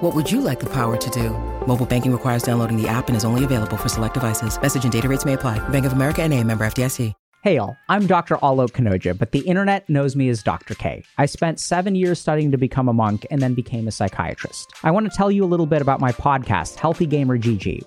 What would you like the power to do? Mobile banking requires downloading the app and is only available for select devices. Message and data rates may apply. Bank of America and a member FDIC. Hey all, I'm Dr. Alok Kanojia, but the internet knows me as Dr. K. I spent seven years studying to become a monk and then became a psychiatrist. I want to tell you a little bit about my podcast, Healthy Gamer GG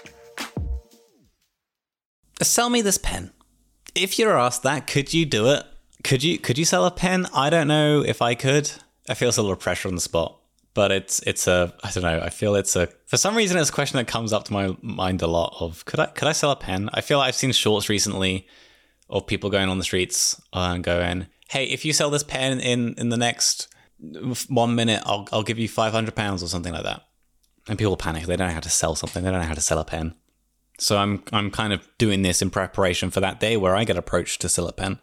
Sell me this pen. If you're asked that, could you do it? Could you could you sell a pen? I don't know if I could. I feel a little pressure on the spot, but it's it's a I don't know. I feel it's a for some reason it's a question that comes up to my mind a lot. Of could I could I sell a pen? I feel like I've seen shorts recently of people going on the streets uh, and going, "Hey, if you sell this pen in in the next one minute, I'll I'll give you five hundred pounds or something like that." And people panic. They don't know how to sell something. They don't know how to sell a pen. So I'm I'm kind of doing this in preparation for that day where I get approached to sell a pen.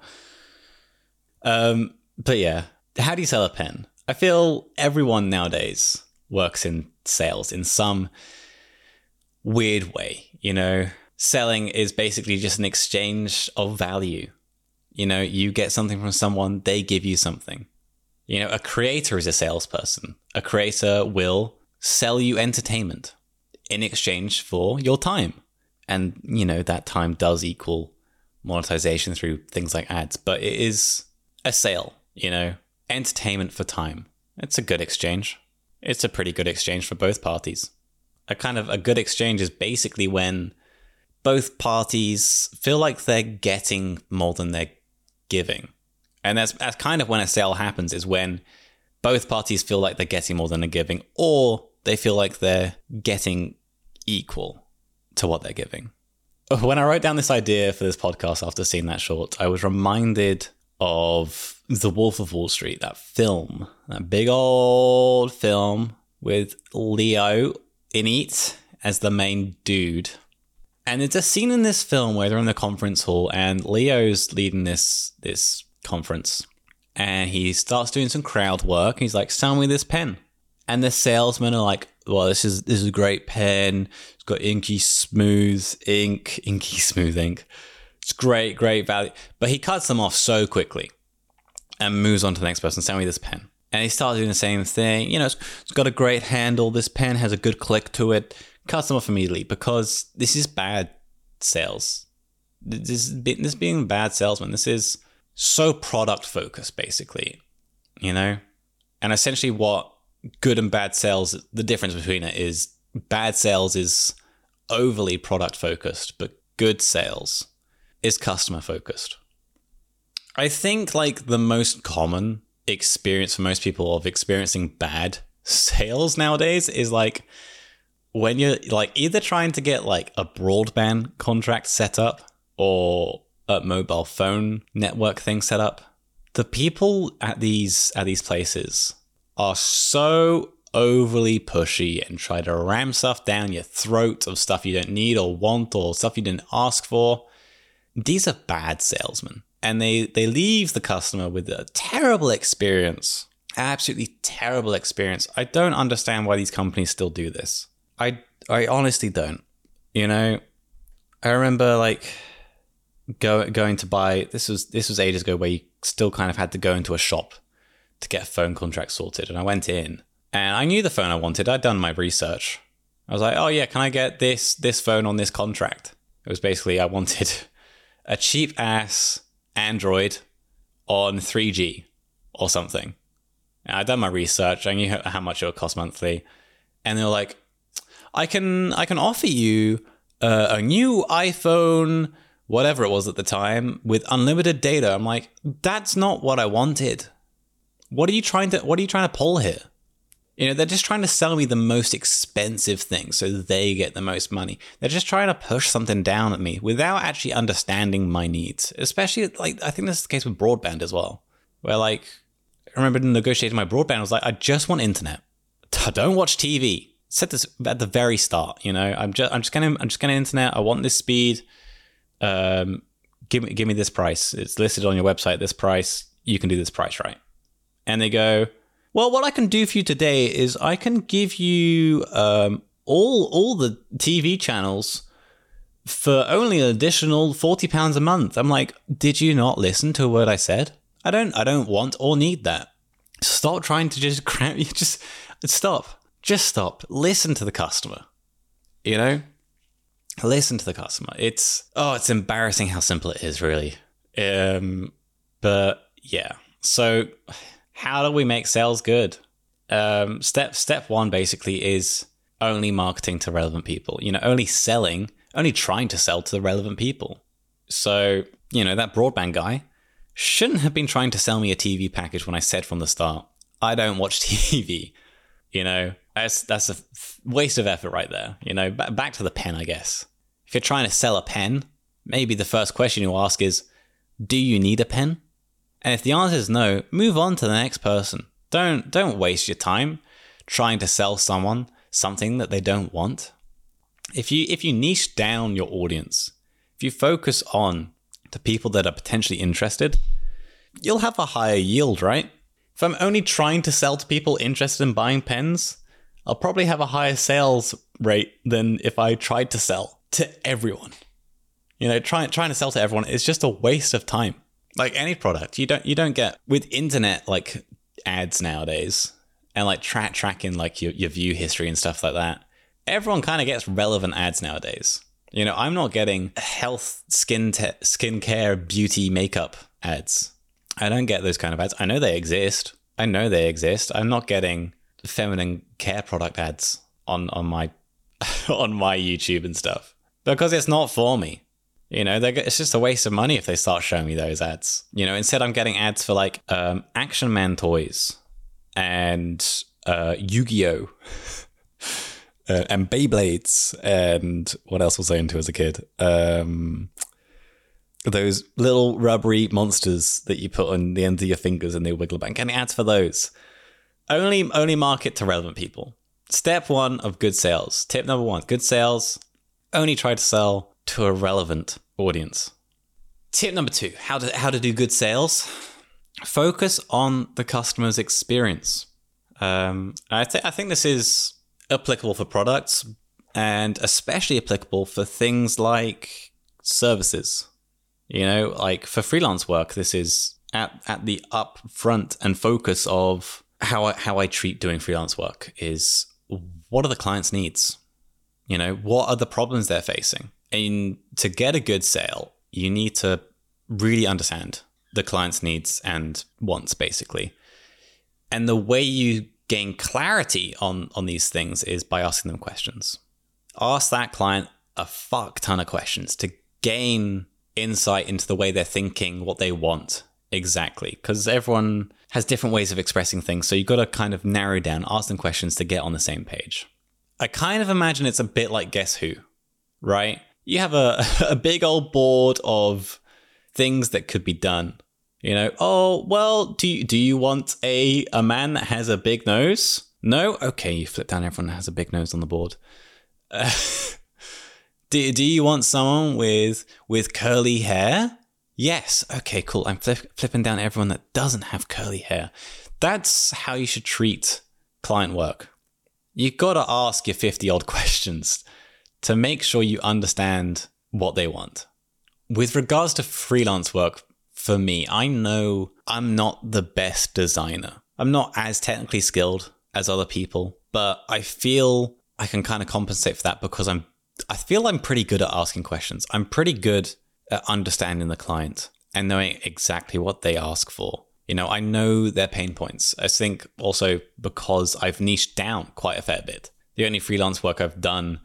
Um, but yeah, how do you sell a pen? I feel everyone nowadays works in sales in some weird way. You know, selling is basically just an exchange of value. You know, you get something from someone, they give you something. You know, a creator is a salesperson. A creator will sell you entertainment in exchange for your time and you know that time does equal monetization through things like ads but it is a sale you know entertainment for time. It's a good exchange. It's a pretty good exchange for both parties. A kind of a good exchange is basically when both parties feel like they're getting more than they're giving. And that's, that's kind of when a sale happens is when both parties feel like they're getting more than they're giving or they feel like they're getting equal to what they're giving. When I wrote down this idea for this podcast after seeing that short, I was reminded of The Wolf of Wall Street, that film, that big old film with Leo in it as the main dude. And it's a scene in this film where they're in the conference hall and Leo's leading this this conference. And he starts doing some crowd work. He's like, sell me this pen. And the salesmen are like, well, this is this is a great pen. It's got inky smooth ink, inky smooth ink. It's great, great value. But he cuts them off so quickly and moves on to the next person. Send me this pen. And he starts doing the same thing. You know, it's, it's got a great handle. This pen has a good click to it. Cuts them off immediately because this is bad sales. This is this being bad salesman. This is so product focused, basically. You know, and essentially what good and bad sales, the difference between it is bad sales is overly product focused, but good sales is customer focused. I think like the most common experience for most people of experiencing bad sales nowadays is like when you're like either trying to get like a broadband contract set up or a mobile phone network thing set up the people at these at these places are so overly pushy and try to ram stuff down your throat of stuff you don't need or want or stuff you didn't ask for. These are bad salesmen. And they, they leave the customer with a terrible experience. Absolutely terrible experience. I don't understand why these companies still do this. I I honestly don't. You know, I remember like go, going to buy this was this was ages ago where you still kind of had to go into a shop to get a phone contract sorted. And I went in and I knew the phone I wanted. I'd done my research. I was like, oh yeah, can I get this this phone on this contract? It was basically I wanted a cheap ass Android on 3G or something. And I'd done my research. I knew how much it would cost monthly, and they were like, I can I can offer you uh, a new iPhone whatever it was at the time with unlimited data. I'm like, that's not what I wanted. What are you trying to what are you trying to pull here? You know, they're just trying to sell me the most expensive thing so they get the most money. They're just trying to push something down at me without actually understanding my needs. Especially like I think this is the case with broadband as well. Where like I remember negotiating my broadband, I was like, I just want internet. I don't watch TV. said this at the very start, you know. I'm just I'm just gonna I'm just gonna internet. I want this speed. Um give me give me this price. It's listed on your website, this price. You can do this price, right? And they go, well, what I can do for you today is I can give you um, all all the TV channels for only an additional forty pounds a month. I'm like, did you not listen to what I said? I don't I don't want or need that. Stop trying to just cram. You just stop. Just stop. Listen to the customer. You know, listen to the customer. It's oh, it's embarrassing how simple it is, really. Um, but yeah. So how do we make sales good? Um, step step one basically is only marketing to relevant people. You know, only selling, only trying to sell to the relevant people. So you know that broadband guy shouldn't have been trying to sell me a TV package when I said from the start I don't watch TV. You know, that's that's a waste of effort right there. You know, back to the pen, I guess. If you're trying to sell a pen, maybe the first question you ask is, "Do you need a pen?" And if the answer is no, move on to the next person. Don't don't waste your time trying to sell someone something that they don't want. If you if you niche down your audience, if you focus on the people that are potentially interested, you'll have a higher yield, right? If I'm only trying to sell to people interested in buying pens, I'll probably have a higher sales rate than if I tried to sell to everyone. You know, trying trying to sell to everyone is just a waste of time like any product you don't you don't get with internet like ads nowadays and like track tracking like your, your view history and stuff like that everyone kind of gets relevant ads nowadays. You know i'm not getting health skin te- skincare beauty makeup ads. I don't get those kind of ads. I know they exist. I know they exist. I'm not getting feminine care product ads on on my on my youtube and stuff because it's not for me you know, it's just a waste of money if they start showing me those ads. You know, instead I'm getting ads for like um, Action Man toys and uh, Yu Gi Oh! uh, and Beyblades and what else was I into as a kid? Um, those little rubbery monsters that you put on the ends of your fingers and they wiggle about. Getting ads for those. Only only market to relevant people. Step one of good sales. Tip number one: good sales. Only try to sell to a relevant audience. Tip number two how to, how to do good sales focus on the customer's experience. Um, I, th- I think this is applicable for products and especially applicable for things like services. You know, like for freelance work, this is at, at the upfront and focus of how I, how I treat doing freelance work is what are the client's needs? You know, what are the problems they're facing? And to get a good sale, you need to really understand the client's needs and wants, basically. And the way you gain clarity on, on these things is by asking them questions. Ask that client a fuck ton of questions to gain insight into the way they're thinking, what they want exactly. Because everyone has different ways of expressing things. So you've got to kind of narrow down, ask them questions to get on the same page. I kind of imagine it's a bit like Guess Who, right? You have a, a big old board of things that could be done. You know, oh well, do you, do you want a a man that has a big nose? No, okay, you flip down everyone that has a big nose on the board. Uh, do do you want someone with with curly hair? Yes, okay, cool. I'm flip, flipping down everyone that doesn't have curly hair. That's how you should treat client work. You've got to ask your fifty odd questions to make sure you understand what they want. With regards to freelance work, for me, I know I'm not the best designer. I'm not as technically skilled as other people, but I feel I can kind of compensate for that because I'm I feel I'm pretty good at asking questions. I'm pretty good at understanding the client and knowing exactly what they ask for. You know, I know their pain points. I think also because I've niched down quite a fair bit. The only freelance work I've done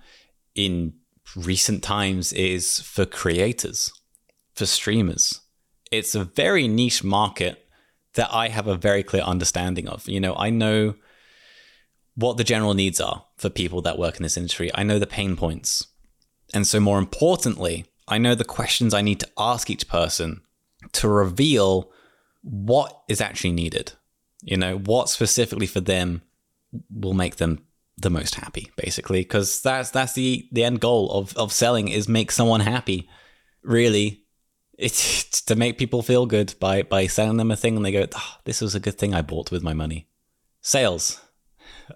in recent times is for creators. for streamers. It's a very niche market that I have a very clear understanding of. You know, I know what the general needs are for people that work in this industry. I know the pain points. And so, more importantly, I know the questions I need to ask each person to reveal what is actually needed. You know, what specifically for them will make them the most happy, basically, because that's that's the the end goal of of selling is make someone happy. Really, it's, it's to make people feel good by by selling them a thing, and they go, oh, "This was a good thing I bought with my money." Sales,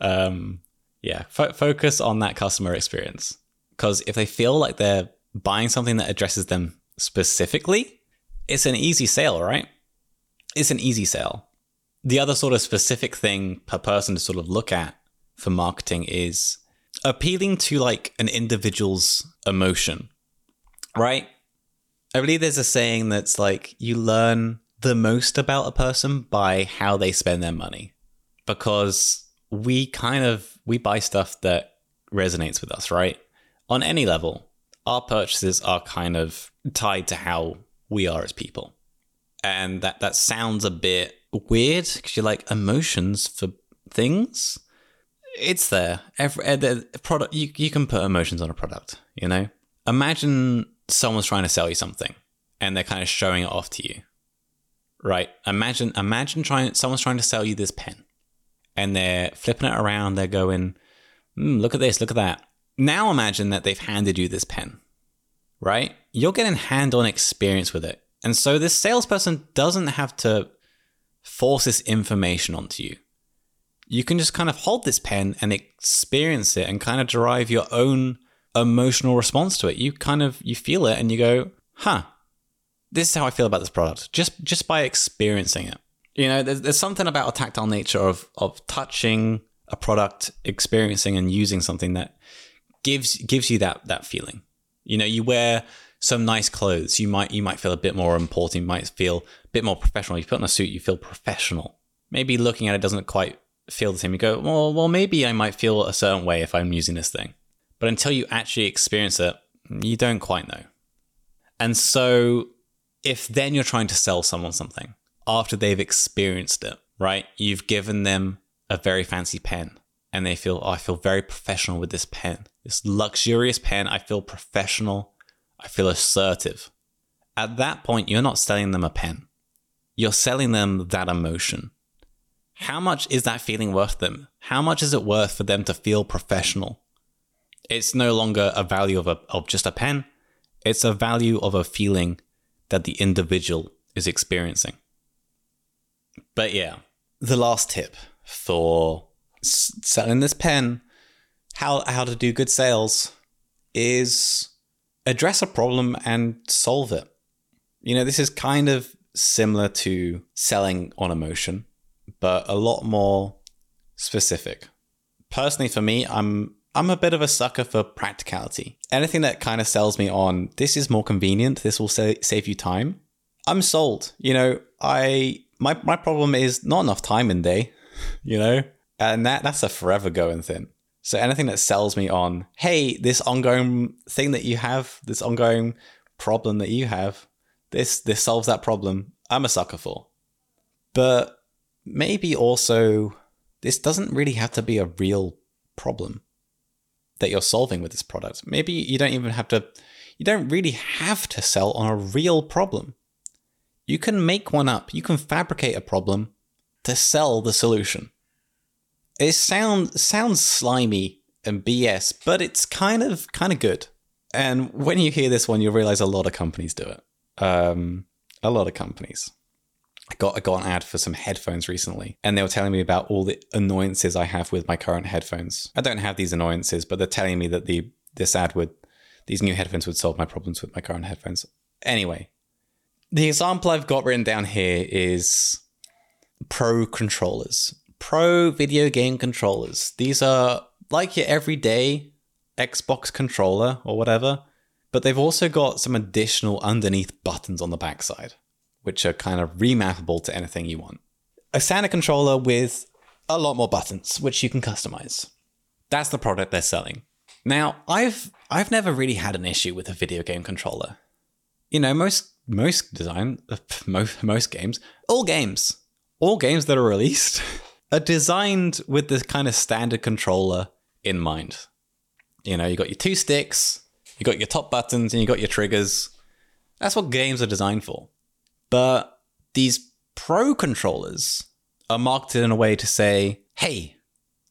um, yeah, fo- focus on that customer experience because if they feel like they're buying something that addresses them specifically, it's an easy sale, right? It's an easy sale. The other sort of specific thing per person to sort of look at for marketing is appealing to like an individual's emotion, right? I believe there's a saying that's like you learn the most about a person by how they spend their money because we kind of we buy stuff that resonates with us, right? On any level, our purchases are kind of tied to how we are as people. And that that sounds a bit weird because you're like emotions for things it's there. Every uh, the product you you can put emotions on a product. You know, imagine someone's trying to sell you something and they're kind of showing it off to you, right? Imagine imagine trying someone's trying to sell you this pen and they're flipping it around. They're going, mm, "Look at this, look at that." Now imagine that they've handed you this pen, right? You're getting hand-on experience with it, and so this salesperson doesn't have to force this information onto you you can just kind of hold this pen and experience it and kind of derive your own emotional response to it. You kind of you feel it and you go, "Huh. This is how I feel about this product." Just just by experiencing it. You know, there's, there's something about a tactile nature of of touching a product, experiencing and using something that gives gives you that that feeling. You know, you wear some nice clothes, you might you might feel a bit more important, you might feel a bit more professional. You put on a suit, you feel professional. Maybe looking at it doesn't quite feel the same. You go, well, well, maybe I might feel a certain way if I'm using this thing. But until you actually experience it, you don't quite know. And so if then you're trying to sell someone something after they've experienced it, right? You've given them a very fancy pen and they feel, oh, I feel very professional with this pen. This luxurious pen, I feel professional. I feel assertive. At that point, you're not selling them a pen. You're selling them that emotion how much is that feeling worth them? How much is it worth for them to feel professional? It's no longer a value of, a, of just a pen, it's a value of a feeling that the individual is experiencing. But yeah, the last tip for selling this pen, how, how to do good sales, is address a problem and solve it. You know, this is kind of similar to selling on emotion but a lot more specific. Personally, for me, I'm I'm a bit of a sucker for practicality. Anything that kind of sells me on this is more convenient, this will sa- save you time. I'm sold. You know, I my my problem is not enough time in day, you know? And that that's a forever going thing. So anything that sells me on, hey, this ongoing thing that you have, this ongoing problem that you have, this this solves that problem, I'm a sucker for. But maybe also this doesn't really have to be a real problem that you're solving with this product. Maybe you don't even have to, you don't really have to sell on a real problem. You can make one up, you can fabricate a problem to sell the solution. It sounds sounds slimy and BS, but it's kind of kind of good. And when you hear this one, you'll realize a lot of companies do it. Um, a lot of companies. I got I got an ad for some headphones recently, and they were telling me about all the annoyances I have with my current headphones. I don't have these annoyances, but they're telling me that the this ad would these new headphones would solve my problems with my current headphones. Anyway, the example I've got written down here is pro controllers, pro video game controllers. These are like your everyday Xbox controller or whatever, but they've also got some additional underneath buttons on the backside which are kind of remappable to anything you want. A standard controller with a lot more buttons, which you can customize. That's the product they're selling. Now, I've I've never really had an issue with a video game controller. you know, most most design, most most games, all games, all games that are released are designed with this kind of standard controller in mind. You know, you got your two sticks, you got your top buttons, and you got your triggers. That's what games are designed for. But these pro controllers are marketed in a way to say, hey,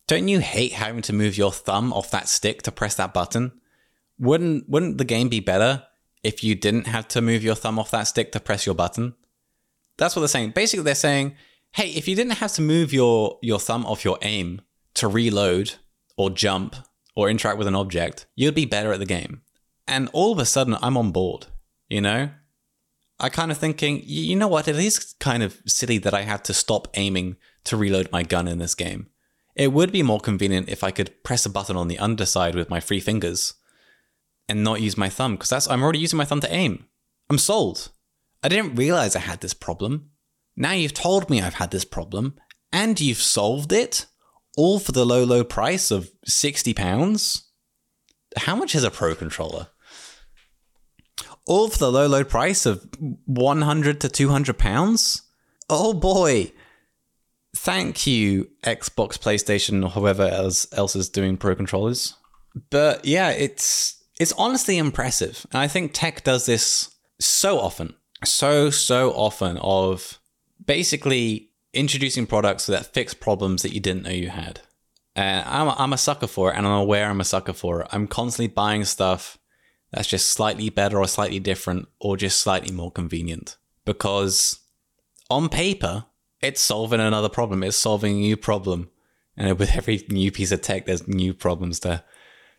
don't you hate having to move your thumb off that stick to press that button? Wouldn't wouldn't the game be better if you didn't have to move your thumb off that stick to press your button? That's what they're saying. Basically, they're saying, hey, if you didn't have to move your, your thumb off your aim to reload or jump or interact with an object, you'd be better at the game. And all of a sudden, I'm on board, you know? I kind of thinking, you know what? It is kind of silly that I have to stop aiming to reload my gun in this game. It would be more convenient if I could press a button on the underside with my three fingers and not use my thumb because that's I'm already using my thumb to aim. I'm sold. I didn't realize I had this problem. Now you've told me I've had this problem and you've solved it all for the low low price of 60 pounds. How much is a pro controller? All for the low low price of 100 to 200 pounds? Oh boy. Thank you Xbox, PlayStation or whoever else else is doing pro controllers. But yeah, it's it's honestly impressive. And I think tech does this so often, so, so often of basically introducing products that fix problems that you didn't know you had. And I'm, I'm a sucker for it, and I'm aware I'm a sucker for it. I'm constantly buying stuff that's just slightly better or slightly different or just slightly more convenient. Because on paper, it's solving another problem, it's solving a new problem. And with every new piece of tech, there's new problems to,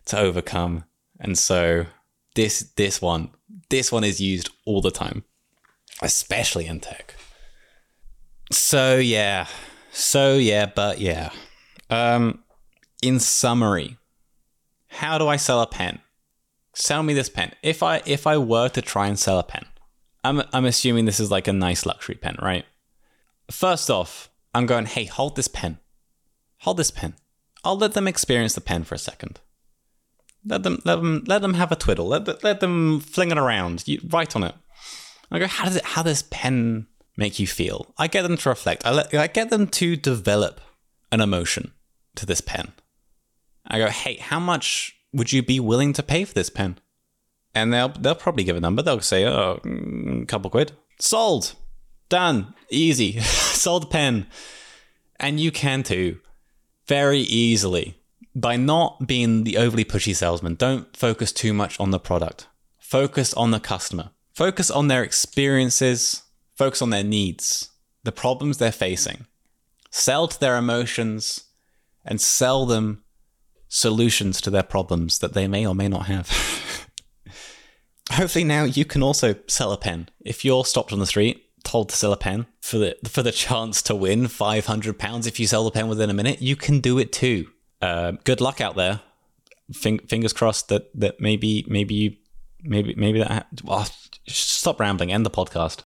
to overcome. And so this this one this one is used all the time, especially in tech. So yeah, so yeah, but yeah. Um, in summary, how do I sell a pen? Sell me this pen. If I if I were to try and sell a pen, I'm I'm assuming this is like a nice luxury pen, right? First off, I'm going, hey, hold this pen. Hold this pen. I'll let them experience the pen for a second. Let them let them let them have a twiddle. Let let them fling it around. You write on it. I go, how does it how does pen make you feel? I get them to reflect. I let I get them to develop an emotion to this pen. I go, hey, how much would you be willing to pay for this pen? And they'll they'll probably give a number. They'll say, oh, a mm, couple quid. Sold. Done. Easy. Sold pen. And you can too. Very easily by not being the overly pushy salesman, don't focus too much on the product. Focus on the customer. Focus on their experiences. Focus on their needs, the problems they're facing. Sell to their emotions and sell them solutions to their problems that they may or may not have. Hopefully now you can also sell a pen. If you're stopped on the street, told to sell a pen for the for the chance to win 500 pounds if you sell the pen within a minute, you can do it too uh, good luck out there. Fing- fingers crossed that that maybe maybe maybe maybe that. Ha- stop rambling. End the podcast.